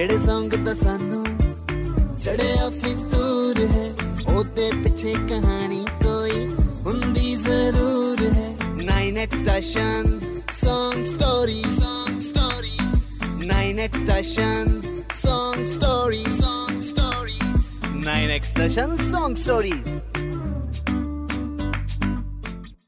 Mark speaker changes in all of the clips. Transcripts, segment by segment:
Speaker 1: ਜਿਹੜੇ ਸੰਗ ਤਾਂ ਸਾਨੂੰ ਚੜਿਆ ਫਿਤੂਰ ਹੈ ਉਹਦੇ ਪਿੱਛੇ ਕਹਾਣੀ ਕੋਈ ਹੁੰਦੀ ਜ਼ਰੂਰ ਹੈ 9x station song stories song stories 9x station song stories song stories 9x station song stories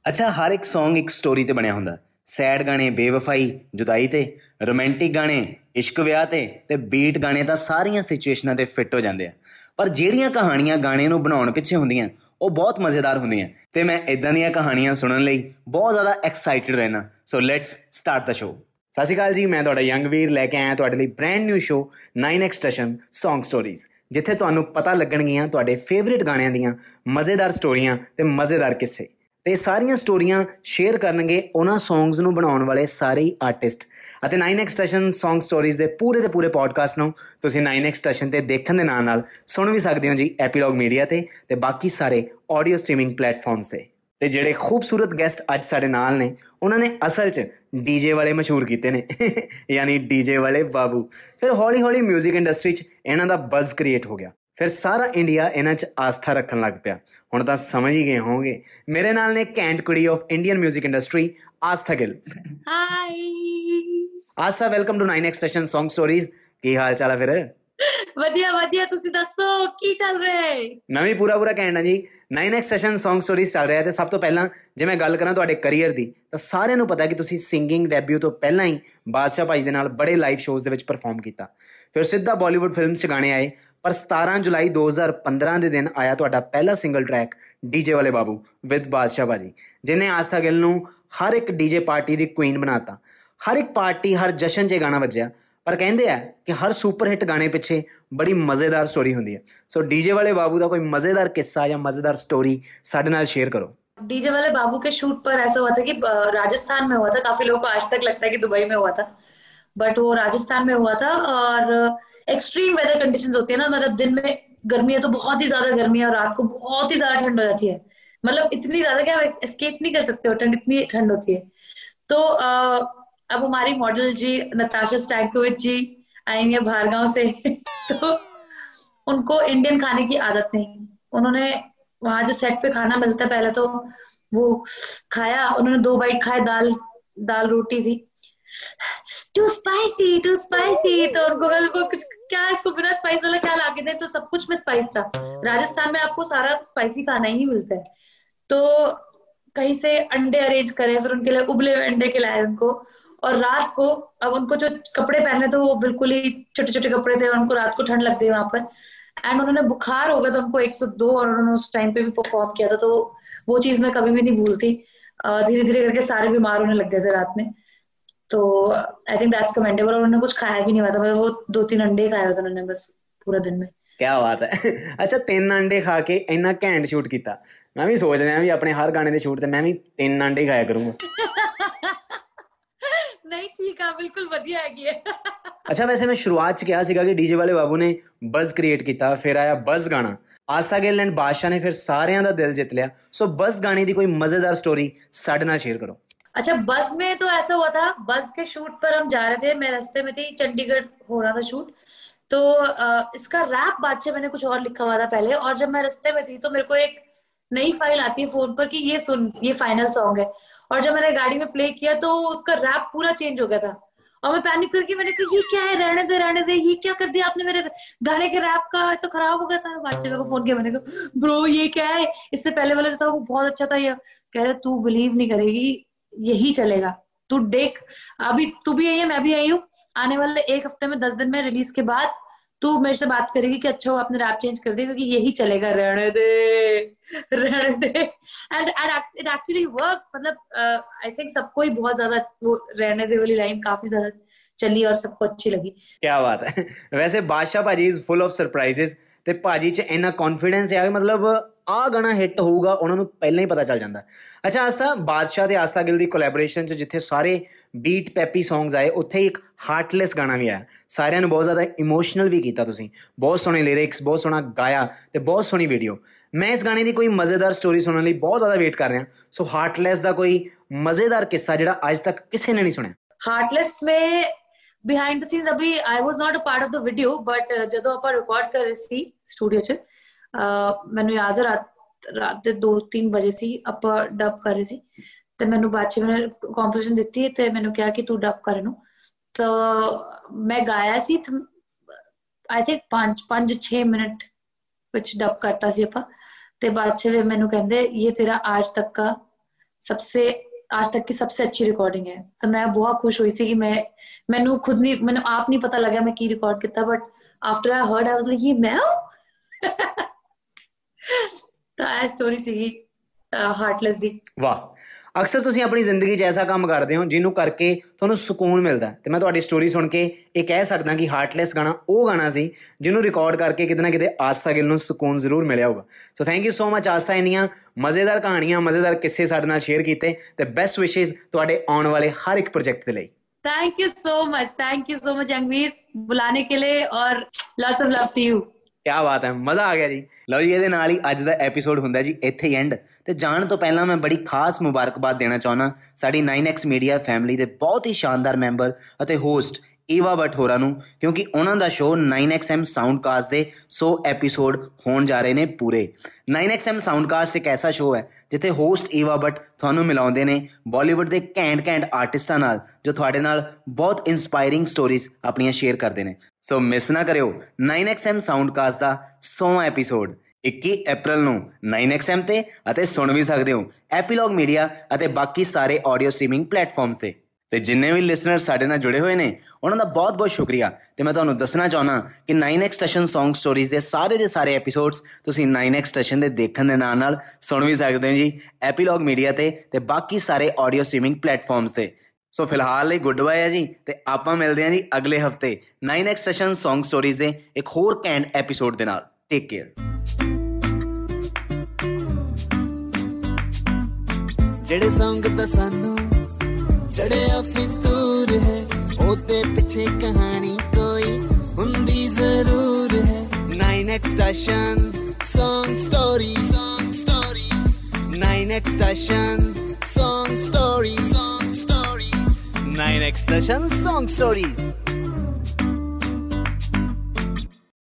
Speaker 2: ਅੱਛਾ ਹਰ ਇੱਕ Song ਇੱਕ ਸਟੋਰੀ ਤੇ ਬਣਿਆ ਹੁੰਦਾ ਸੈਡ ਗਾਣੇ ਬੇਵਫਾਈ ਜੁਦਾਈ ਤੇ, ਰੋਮਾਂਟਿਕ ਗਾਣੇ, ਇਸ਼ਕ ਵਿਆਹ ਤੇ ਤੇ ਬੀਟ ਗਾਣੇ ਤਾਂ ਸਾਰੀਆਂ ਸਿਚੁਏਸ਼ਨਾਂ ਤੇ ਫਿੱਟ ਹੋ ਜਾਂਦੇ ਆ। ਪਰ ਜਿਹੜੀਆਂ ਕਹਾਣੀਆਂ ਗਾਣੇ ਨੂੰ ਬਣਾਉਣ ਪਿੱਛੇ ਹੁੰਦੀਆਂ, ਉਹ ਬਹੁਤ ਮਜ਼ੇਦਾਰ ਹੁੰਦੀਆਂ। ਤੇ ਮੈਂ ਇਦਾਂ ਦੀਆਂ ਕਹਾਣੀਆਂ ਸੁਣਨ ਲਈ ਬਹੁਤ ਜ਼ਿਆਦਾ ਐਕਸਾਈਟਿਡ ਰਹਿਣਾ so let's start the show ਸਤਿ ਸ਼੍ਰੀ ਅਕਾਲ ਜੀ, ਮੈਂ ਤੁਹਾਡਾ ਯੰਗ ਵੀਰ ਲੈ ਕੇ ਆਇਆ ਤੁਹਾਡੇ ਲਈ brand new show 9x station Song Stories ਜਿੱਥੇ ਤੁਹਾਨੂੰ ਪਤਾ ਲੱਗਣਗੀਆਂ ਤੁਹਾਡੇ ਫੇਵਰਿਟ ਗਾਣਿਆਂ ਦੀਆਂ ਮਜ਼ੇਦਾਰ ਸਟੋਰੀਆਂ ਤੇ ਮਜ਼ੇਦਾਰ ਕਿੱਸੇ। ਤੇ ਸਾਰੀਆਂ ਸਟੋਰੀਆਂ ਸ਼ੇਅਰ ਕਰਨਗੇ ਉਹਨਾਂ ਸੌਂਗਸ ਨੂੰ ਬਣਾਉਣ ਵਾਲੇ ਸਾਰੇ ਆਰਟਿਸਟ ਅਤੇ 9x ਸਟੇਸ਼ਨ Song Stories ਦੇ ਪੂਰੇ ਦੇ ਪੂਰੇ ਪੋਡਕਾਸਟ ਨੂੰ ਤੁਸੀਂ 9x ਸਟੇਸ਼ਨ ਤੇ ਦੇਖਣ ਦੇ ਨਾਲ ਨਾਲ ਸੁਣ ਵੀ ਸਕਦੇ ਹੋ ਜੀ ਐਪੀਲੌਗ ਮੀਡੀਆ ਤੇ ਤੇ ਬਾਕੀ ਸਾਰੇ ਆਡੀਓ ਸਟ੍ਰੀਮਿੰਗ ਪਲੇਟਫਾਰਮਸ ਤੇ। ਤੇ ਜਿਹੜੇ ਖੂਬਸੂਰਤ ਗੈਸਟ ਅੱਜ ਸਾਡੇ ਨਾਲ ਨੇ, ਉਹਨਾਂ ਨੇ ਅਸਲ 'ਚ ਡੀਜੇ ਵਾਲੇ ਮਸ਼ਹੂਰ ਕੀਤੇ ਨੇ, ਯਾਨੀ ਡੀਜੇ ਵਾਲੇ ਬਾਬੂ। ਫਿਰ ਹੌਲੀ ਹੌਲੀ 뮤직 ਇੰਡਸਟਰੀ 'ਚ ਇਹਨਾਂ ਦਾ ਬਜ਼ ਕ੍ਰੀਏਟ ਹੋ ਗਿਆ। ਫਿਰ ਸਾਰਾ ਇੰਡੀਆ ਇਹਨਾਂ 'ਚ ਆਸਥਾ ਰੱਖਣ ਲੱਗ ਪਿਆ। ਹੁਣ ਤਾਂ ਸਮਝ ਹੀ ਗਏ ਹੋਵੋਗੇ। ਮੇਰੇ ਨਾਲ ਨੇ ਕੈਂਟ ਕੁੜੀ of Indian 뮤직 industry Aastha Gill.
Speaker 3: Hi
Speaker 2: Aastha welcome to 9x station Song Stories ਕੀ ਹਾਲ ਚਾਲ ਆ ਫਿਰ?
Speaker 3: ਵਧੀਆ ਵਧੀਆ। ਤੁਸੀਂ ਦੱਸੋ ਕੀ ਚੱਲ ਰਿਹਾ ਹੈ?
Speaker 2: ਮੈਂ ਵੀ ਪੂਰਾ ਪੂਰਾ ਕਹਿਣਾ ਜੀ। 9x ਸੈਸ਼ਨ Song Stories ਚੱਲ ਰਿਹਾ ਤੇ ਸਭ ਤੋਂ ਪਹਿਲਾਂ ਜੇ ਮੈਂ ਗੱਲ ਕਰਾਂ ਤੁਹਾਡੇ ਕੈਰੀਅਰ ਦੀ ਤਾਂ ਸਾਰਿਆਂ ਨੂੰ ਪਤਾ ਕਿ ਤੁਸੀਂ ਸਿੰਗਿੰਗ ਡੈਬਿਊ ਤੋਂ ਪਹਿਲਾਂ ਹੀ ਬਾਦਸ਼ਾਹ ਭਾਈ ਦੇ ਨਾਲ ਬੜੇ ਲਾਈਵ ਸ਼ੋਜ਼ ਦੇ ਵਿੱਚ ਪਰਫਾਰਮ ਕੀਤਾ। ਫਿਰ ਸਿੱਧਾ ਬਾਲੀਵੁੱਡ ਫਿਲਮਸ 'ਚ ਗਾਣੇ ਆਏ। ਪਰ 17 ਜੁਲਾਈ 2015 ਦੇ ਦਿਨ ਆਇਆ ਤੁਹਾਡਾ ਪਹਿਲਾ ਸਿੰਗਲ ਟਰੈਕ ਡੀਜੇ ਵਾਲੇ ਬਾਬੂ ਵਿਦ ਬਾਦਸ਼ਾਹ ਭਾਜੀ ਜਿਨੇ ਆਸਥਾ ਗਿੱਲ ਨੂੰ ਹਰ ਇੱਕ ਡੀਜੇ ਪਾਰਟੀ ਦੀ ਕੁਈਨ ਬਣਾਤਾ ਹਰ ਇੱਕ ਪਾਰਟੀ ਹਰ ਜਸ਼ਨ 'ਚ ਗਾਣਾ ਵੱਜਿਆ ਪਰ ਕਹਿੰਦੇ ਆ ਕਿ ਹਰ ਸੁਪਰ ਹਿੱਟ ਗਾਣੇ ਪਿੱਛੇ ਬੜੀ ਮਜ਼ੇਦਾਰ ਸਟੋਰੀ ਹੁੰਦੀ ਹੈ ਸੋ ਡੀਜੇ ਵਾਲੇ ਬਾਬੂ ਦਾ ਕੋਈ ਮਜ਼ੇਦਾਰ ਕਿੱਸਾ ਜਾਂ ਮਜ਼ੇਦਾਰ ਸਟੋਰੀ ਸਾਡੇ ਨਾਲ ਸ਼ੇਅਰ ਕਰੋ
Speaker 3: डीजे वाले बाबू के शूट पर ऐसा हुआ था कि अ, राजस्थान में हुआ था काफी लोगों को आज तक लगता है कि दुबई में हुआ था बट वो राजस्थान में हुआ था और एक्सट्रीम वेदर कंडीशंस होती है ना मतलब दिन में गर्मी है तो बहुत ही ज़्यादा गर्मी है और रात को बहुत ही ज़्यादा ठंड हो जाती है। मतलब इतनी ज़्यादा कि आप एस्केप नहीं कर सकते हो ठंड इतनी ठंड होती है। तो अ, अब हमारी मॉडल जी नताशा स्टैंकोविच जी आई हैं बाहर गाँव से। तो उनको इंडियन खाने की आदत नहीं। उन्होंने वहाँ जो सेट पे खाना मिलता है पहले तो वो खाया उन्होंने दो बाइट खाए दाल दाल रोटी थी। टू स्पाइसी टू स्पाइसी तो उनको लगा को कुछ क्या इसको बिना स्पाइस वाला क्या लाके दे? तो सब कुछ में स्पाइस था। राजस्थान में आपको सारा स्पाइसी खाना ही मिलता है। तो कहीं से अंडे अरेंज करे फिर उनके लिए उबले हुए अंडे खिलाए उनको। और रात को अब उनको जो कपड़े पहने थे वो बिल्कुल ही छोटे छोटे कपड़े थे और उनको रात को ठंड लग गई वहाँ पर। एंड उन्होंने बुखार हो गया तो उनको 102 और उन्होंने उस टाइम पे भी परफॉर्म किया था। तो वो चीज़ मैं कभी भी नहीं भूलती। धीरे धीरे करके सारे बीमार होने लग गए थे रात में। तो आई थिंक दैट्स कमेंडेबल और उन्होंने कुछ खाया भी नहीं हुआ था मतलब वो दो तीन अंडे खाए हुए थे उन्होंने बस पूरा दिन में
Speaker 2: ਕੀ ਬਾਤ ਹੈ ਅੱਛਾ ਤਿੰਨ ਅੰਡੇ ਖਾ ਕੇ ਇੰਨਾ ਘੈਂਟ ਸ਼ੂਟ ਕੀਤਾ ਮੈਂ ਵੀ ਸੋਚ ਰਿਹਾ ਵੀ ਆਪਣੇ ਹਰ ਗਾਣੇ ਦੇ ਸ਼ੂਟ ਤੇ ਮੈਂ ਵੀ ਤਿੰਨ ਅੰਡੇ ਖਾਇਆ ਕਰੂੰਗਾ
Speaker 3: नहीं ठीक है बिल्कुल बढ़िया है ये
Speaker 2: ਅੱਛਾ ਵੈਸੇ ਮੈਂ ਸ਼ੁਰੂਆਤ ਚ ਕਿਹਾ ਸੀਗਾ ਕਿ ਡੀਜੇ ਵਾਲੇ ਬਾਬੂ ਨੇ ਬਜ਼ ਕ੍ਰੀਏਟ ਕੀਤਾ ਫਿਰ ਆਇਆ ਬਜ਼ ਗਾਣਾ ਆਸਥਾ ਗਿੱਲ ਐਂਡ ਬਾਦਸ਼ਾਹ ਨੇ ਫਿਰ ਸਾਰਿਆਂ ਦਾ ਦਿਲ ਜਿੱਤ ਲਿਆ ਸੋ ਬਜ਼ ਗਾਣੇ ਦੀ ਕੋਈ ਮਜ਼ੇਦਾਰ ਸਟੋਰੀ ਸਾਡੇ ਨਾਲ ਸ਼ੇਅਰ ਕਰੋ
Speaker 3: अच्छा बस में तो ऐसा हुआ था, बस के शूट पर हम जा रहे थे, मैं रास्ते में थी, चंडीगढ़ हो रहा था शूट। तो इसका रैप बादशाह मैंने कुछ और लिखा हुआ था पहले, और जब मैं रास्ते में थी तो मेरे को एक नई फ़ाइल आती है फ़ोन पर कि ये सुन, ये फाइनल सॉन्ग है। और जब मैंने गाड़ी में प्ले किया तो उसका रैप पूरा चेंज हो गया था। और मैं पैनिक करके मैंने कहा, ये क्या है, रहने दे रहने दे, ये क्या कर दिया आपने मेरे गाने के रैप का तो खराब हो गया सारा बादशाह को फ़ोन किया, मैंने कहा, ब्रो, ये क्या है? इससे पहले वाला जो था, वो बहुत अच्छा था ये। कह रहे, तू बिलीव नहीं करेगी यही चलेगा तू देख अभी तू भी आई है मैं भी आई हूँ आने वाले एक हफ्ते में दस दिन में रिलीज के बाद तू मेरे से बात करेगी कि अच्छा वो आपने रैप चेंज कर दिया क्योंकि यही चलेगा रहने दे रहने दे एंड इट एक्चुअली वर्क मतलब आई थिंक सबको ही बहुत ज्यादा वो रहने दे वाली लाइन काफी ज्यादा चली और सबको अच्छी लगी
Speaker 2: ਕੀ ਬਾਤ ਹੈ ਵੈਸੇ ਬਾਦਸ਼ਾਹ ਭਾਜੀ ਇਜ਼ ਫੁੱਲ ਆਫ ਸਰਪ੍ਰਾਈਜ਼ਸ ਤੇ ਭਾਜੀ ਚ ਇੰਨਾ ਕੌਨਫੀਡੈਂਸ ਹੈ ਕਿ ਮਤਲਬ ਆ ਗਾਣਾ ਹਿੱਟ ਹੋਊਗਾ, ਉਹਨਾਂ ਨੂੰ ਪਹਿਲਾਂ ਹੀ ਪਤਾ ਚੱਲ ਜਾਂਦਾ। ਅੱਛਾ ਆਸਾ ਬਾਦਸ਼ਾਹ ਤੇ ਆਸਾ ਗਿੱਲ ਦੀ ਕੋਲੈਬੋਰੇਸ਼ਨ 'ਚ ਜਿੱਥੇ ਸਾਰੇ ਬੀਟ ਪੈਪੀ ਸੌਂਗਸ ਆਏ, ਉੱਥੇ ਇੱਕ ਹਾਰਟਲੈਸ ਗਾਣਾ ਵੀ ਆਇਆ। ਸਾਰਿਆਂ ਨੂੰ ਬਹੁਤ ਜ਼ਿਆਦਾ ਇਮੋਸ਼ਨਲ ਵੀ ਕੀਤਾ ਤੁਸੀਂ। ਬਹੁਤ ਸੋਹਣੇ ਲਿਰਿਕਸ ਬਹੁਤ ਸੋਹਣਾ ਗਾਇਆ ਤੇ ਬਹੁਤ ਸੋਹਣੀ ਵੀਡੀਓ ਮੈਂ ਇਸ ਗਾਣੇ ਦੀ ਕੋਈ ਮਜ਼ੇਦਾਰ ਸਟੋਰੀ ਸੁਣਨ ਲਈ ਬਹੁਤ ਜ਼ਿਆਦਾ ਵੇਟ ਕਰ ਰਿਹਾ। ਸੋ ਹਾਰਟਲੈਸ ਦਾ ਕੋਈ ਮਜ਼ੇਦਾਰ ਕਿੱਸਾ ਜਿਹੜਾ ਅੱਜ ਤੱਕ ਕਿਸੇ ਨੇ ਨਹੀਂ ਸੁਣਿਆ।
Speaker 3: Heartless may behind the scenes ਅਭੀ I was not a part of the video but ਜਦੋਂ ਆਪਾਂ ਰਿਕਾਰਡ ਕਰ ਰਹੇ ਸੀ ਸਟੂਡੀਓ 'ਚ ਮੈਨੂੰ ਯਾਦ ਹੈ ਰਾਤ ਰਾਤ ਦੇ 2-3 ਵਜੇ ਸੀ, ਆਪਾਂ ਡਬ ਕਰ ਰਹੇ ਸੀ। ਤੇ ਮੈਨੂੰ ਬਾਅਦ ਚ ਮੈਂ ਕੰਪੋਜੀਸ਼ਨ ਦਿੱਤੀ ਤੇ ਮੈਨੂੰ ਕਿਹਾ ਕਿ ਤੂੰ ਡਬ ਕਰ ਨੂੰ ਤਾਂ ਮੈਂ ਗਾਇਆ ਸੀ ਆਈ ਥਿੰਕ 5 5 6 ਮਿੰਟ ਵਿੱਚ ਡਬ ਕਰਤਾ ਸੀ ਆਪਾਂ। ਤੇ ਬਾਅਦ ਚ ਵੀ ਮੈਨੂੰ ਕਹਿੰਦੇ, ਇਹ ਤੇਰਾ ਅੱਜ ਤੱਕ ਦਾ ਸਬਸੇ, ਅੱਜ ਤੱਕ ਦੀ ਸਬਸੇ ਅੱਛੀ ਰਿਕਾਰਡਿੰਗ ਹੈ। ਤਾਂ ਮੈਂ ਬਹੁਤ ਖੁਸ਼ ਹੋਈ ਸੀ ਕਿ ਮੈਂ, ਮੈਨੂੰ ਖੁਦ ਨਹੀਂ, ਮੈਨੂੰ ਆਪ ਨਹੀਂ ਪਤਾ ਲੱਗਾ ਮੈਂ ਕੀ ਰਿਕਾਰਡ ਕੀਤਾ but after I heard I was like ਇਹ ਮੈਂ ਤਾਂ ਇਹ ਸਟੋਰੀ ਸੀਗੀ ਹਾਰਟਲੈਸ ਦੀ।
Speaker 2: ਵਾਹ। ਅਕਸਰ ਤੁਸੀਂ ਆਪਣੀ ਜ਼ਿੰਦਗੀ 'ਚ ਐਸਾ ਕੰਮ ਕਰਦੇ ਹੋ ਜਿਹਨੂੰ ਕਰਕੇ ਤੁਹਾਨੂੰ ਸਕੂਨ ਮਿਲਦਾ ਤੇ ਮੈਂ ਤੁਹਾਡੀ ਸਟੋਰੀ ਸੁਣ ਕੇ ਇਹ ਕਹਿ ਸਕਦਾ ਕਿ ਹਾਰਟਲੈਸ ਗਾਣਾ ਉਹ ਗਾਣਾ ਸੀ ਜਿਹਨੂੰ ਰਿਕਾਰਡ ਕਰਕੇ ਕਿਤੇ ਨਾ ਕਿਤੇ ਆਸਥਾ ਗਿੱਲ ਨੂੰ ਸਕੂਨ ਜ਼ਰੂਰ ਮਿਲਿਆ ਹੋਗਾ so thank you so much Aastha ਇੰਨੀਆਂ ਮਜ਼ੇਦਾਰ ਕਹਾਣੀਆਂ ਮਜ਼ੇਦਾਰ ਕਿੱਸੇ ਸਾਡੇ ਨਾਲ ਸ਼ੇਅਰ ਕੀਤੇ ਤੇ ਬੈਸਟ ਵਿਸ਼ੇਸ ਤੁਹਾਡੇ ਆਉਣ ਵਾਲੇ ਹਰ ਇੱਕ ਪ੍ਰੋਜੈਕਟ ਦੇ ਲਈ।
Speaker 3: Thank you so much thank you so much Angveer ਬੁਲਾਣੇ ਕੇ ਲਈ ਔਰ lots of love to you
Speaker 2: ਕੀ ਬਾਤ ਹੈ, ਮਜ਼ਾ ਆ ਗਿਆ ਜੀ। ਲਓ ਜੀ, ਇਹਦੇ ਨਾਲ ਹੀ ਅੱਜ ਦਾ ਐਪੀਸੋਡ ਹੁੰਦਾ ਜੀ, ਇੱਥੇ ਹੀ ਐਂਡ ਤੇ ਜਾਣ ਤੋਂ ਪਹਿਲਾਂ ਮੈਂ ਬੜੀ ਖਾਸ ਮੁਬਾਰਕਬਾਦ ਦੇਣਾ ਚਾਹੁੰਦਾ। ਸਾਡੀ 9x ਮੀਡੀਆ ਫੈਮਿਲੀ ਦੇ ਬਹੁਤ ਹੀ ਸ਼ਾਨਦਾਰ ਮੈਂਬਰ ਅਤੇ ਹੋਸਟ ਈਵਾ ਬਟ ਹੋਰਾਂ ਨੂੰ, ਕਿਉਂਕਿ ਉਹਨਾਂ ਦਾ ਸ਼ੋਅ 9XM ਸਾਊਂਡਕਾਸਟ ਦੇ 100 ਐਪੀਸੋਡ ਹੋਣ ਜਾ ਰਹੇ ਨੇ ਪੂਰੇ। 9XM ਸਾਊਂਡਕਾਸਟ ਇੱਕ ਐਸਾ ਸ਼ੋਅ ਹੈ, ਜਿੱਥੇ ਹੋਸਟ ਈਵਾ ਬਟ ਤੁਹਾਨੂੰ ਮਿਲਾਉਂਦੇ ਨੇ ਬਾਲੀਵੁੱਡ ਦੇ ਕੈਂਟ ਕੈਂਟ ਆਰਟਿਸਟਾਂ ਨਾਲ, ਜੋ ਤੁਹਾਡੇ ਨਾਲ ਬਹੁਤ ਇਨਸਪਾਇਰਿੰਗ ਸਟੋਰੀਜ਼ ਆਪਣੀਆਂ ਸ਼ੇਅਰ ਕਰਦੇ ਨੇ। ਸੋ ਮਿਸ ਨਾ ਕਰਿਓ 9XM ਸਾਊਂਡਕਾਸਟ ਦਾ 100 ਐਪੀਸੋਡ 21 ਅਪ੍ਰੈਲ ਨੂੰ 9XM ਤੇ, ਅਤੇ ਸੁਣ ਵੀ ਸਕਦੇ ਹੋ ਐਪੀਲੌਗ ਮੀਡੀਆ ਅਤੇ ਬਾਕੀ ਸਾਰੇ ਆਡੀਓ ਸਟ੍ਰੀਮਿੰਗ ਪਲੇਟਫਾਰਮਸ ਤੇ। ਤੇ ਜਿੰਨੇ ਵੀ ਲਿਸਨਰ ਸਾਡੇ ਨਾਲ ਜੁੜੇ ਹੋਏ ਨੇ, ਉਹਨਾਂ ਦਾ ਬਹੁਤ-ਬਹੁਤ ਸ਼ੁਕਰੀਆ। ਤੇ ਮੈਂ ਤੁਹਾਨੂੰ ਦੱਸਣਾ ਚਾਹਣਾ ਕਿ 9x ਸਟੇਸ਼ਨ Song Stories ਦੇ ਸਾਰੇ ਦੇ ਸਾਰੇ ਐਪੀਸੋਡਸ ਤੁਸੀਂ 9x ਸਟੇਸ਼ਨ ਦੇ ਦੇਖਣ ਦੇ ਨਾਲ ਨਾਲ ਸੁਣ ਵੀ ਸਕਦੇ ਹੋ ਜੀ ਐਪੀਲੌਗ ਮੀਡੀਆ ਤੇ ਤੇ ਬਾਕੀ ਸਾਰੇ ਆਡੀਓ ਸਟ੍ਰੀਮਿੰਗ ਪਲੇਟਫਾਰਮਸ ਤੇ। ਸੋ ਫਿਲਹਾਲ ਲਈ ਗੁੱਡ ਬਾਏ ਹੈ ਜੀ, ਤੇ ਆਪਾਂ ਮਿਲਦੇ ਹਾਂ ਜੀ ਅਗਲੇ ਹਫ਼ਤੇ 9x ਸਟੇਸ਼ਨ Song Stories ਦੇ ਇੱਕ ਹੋਰ ਕੈਂਡ ਐਪੀਸੋਡ ਦੇ ਨਾਲ। ਟੇਕ ਕੇਅਰ
Speaker 1: ਜਿਹੜੇ ਸੰਗ ਤਾਂ ਸਾਨੂੰ ਚੜਿਆ ਫਿਤੂਰ ਹੈ ਉਹਦੇ ਪਿੱਛੇ ਕਹਾਣੀ ਕੋਈ ਹੁੰਦੀ ਜ਼ਰੂਰ ਹੈ 9x station Song Stories Song Stories 9x station Song Stories Song Stories
Speaker 2: 9x station Song Stories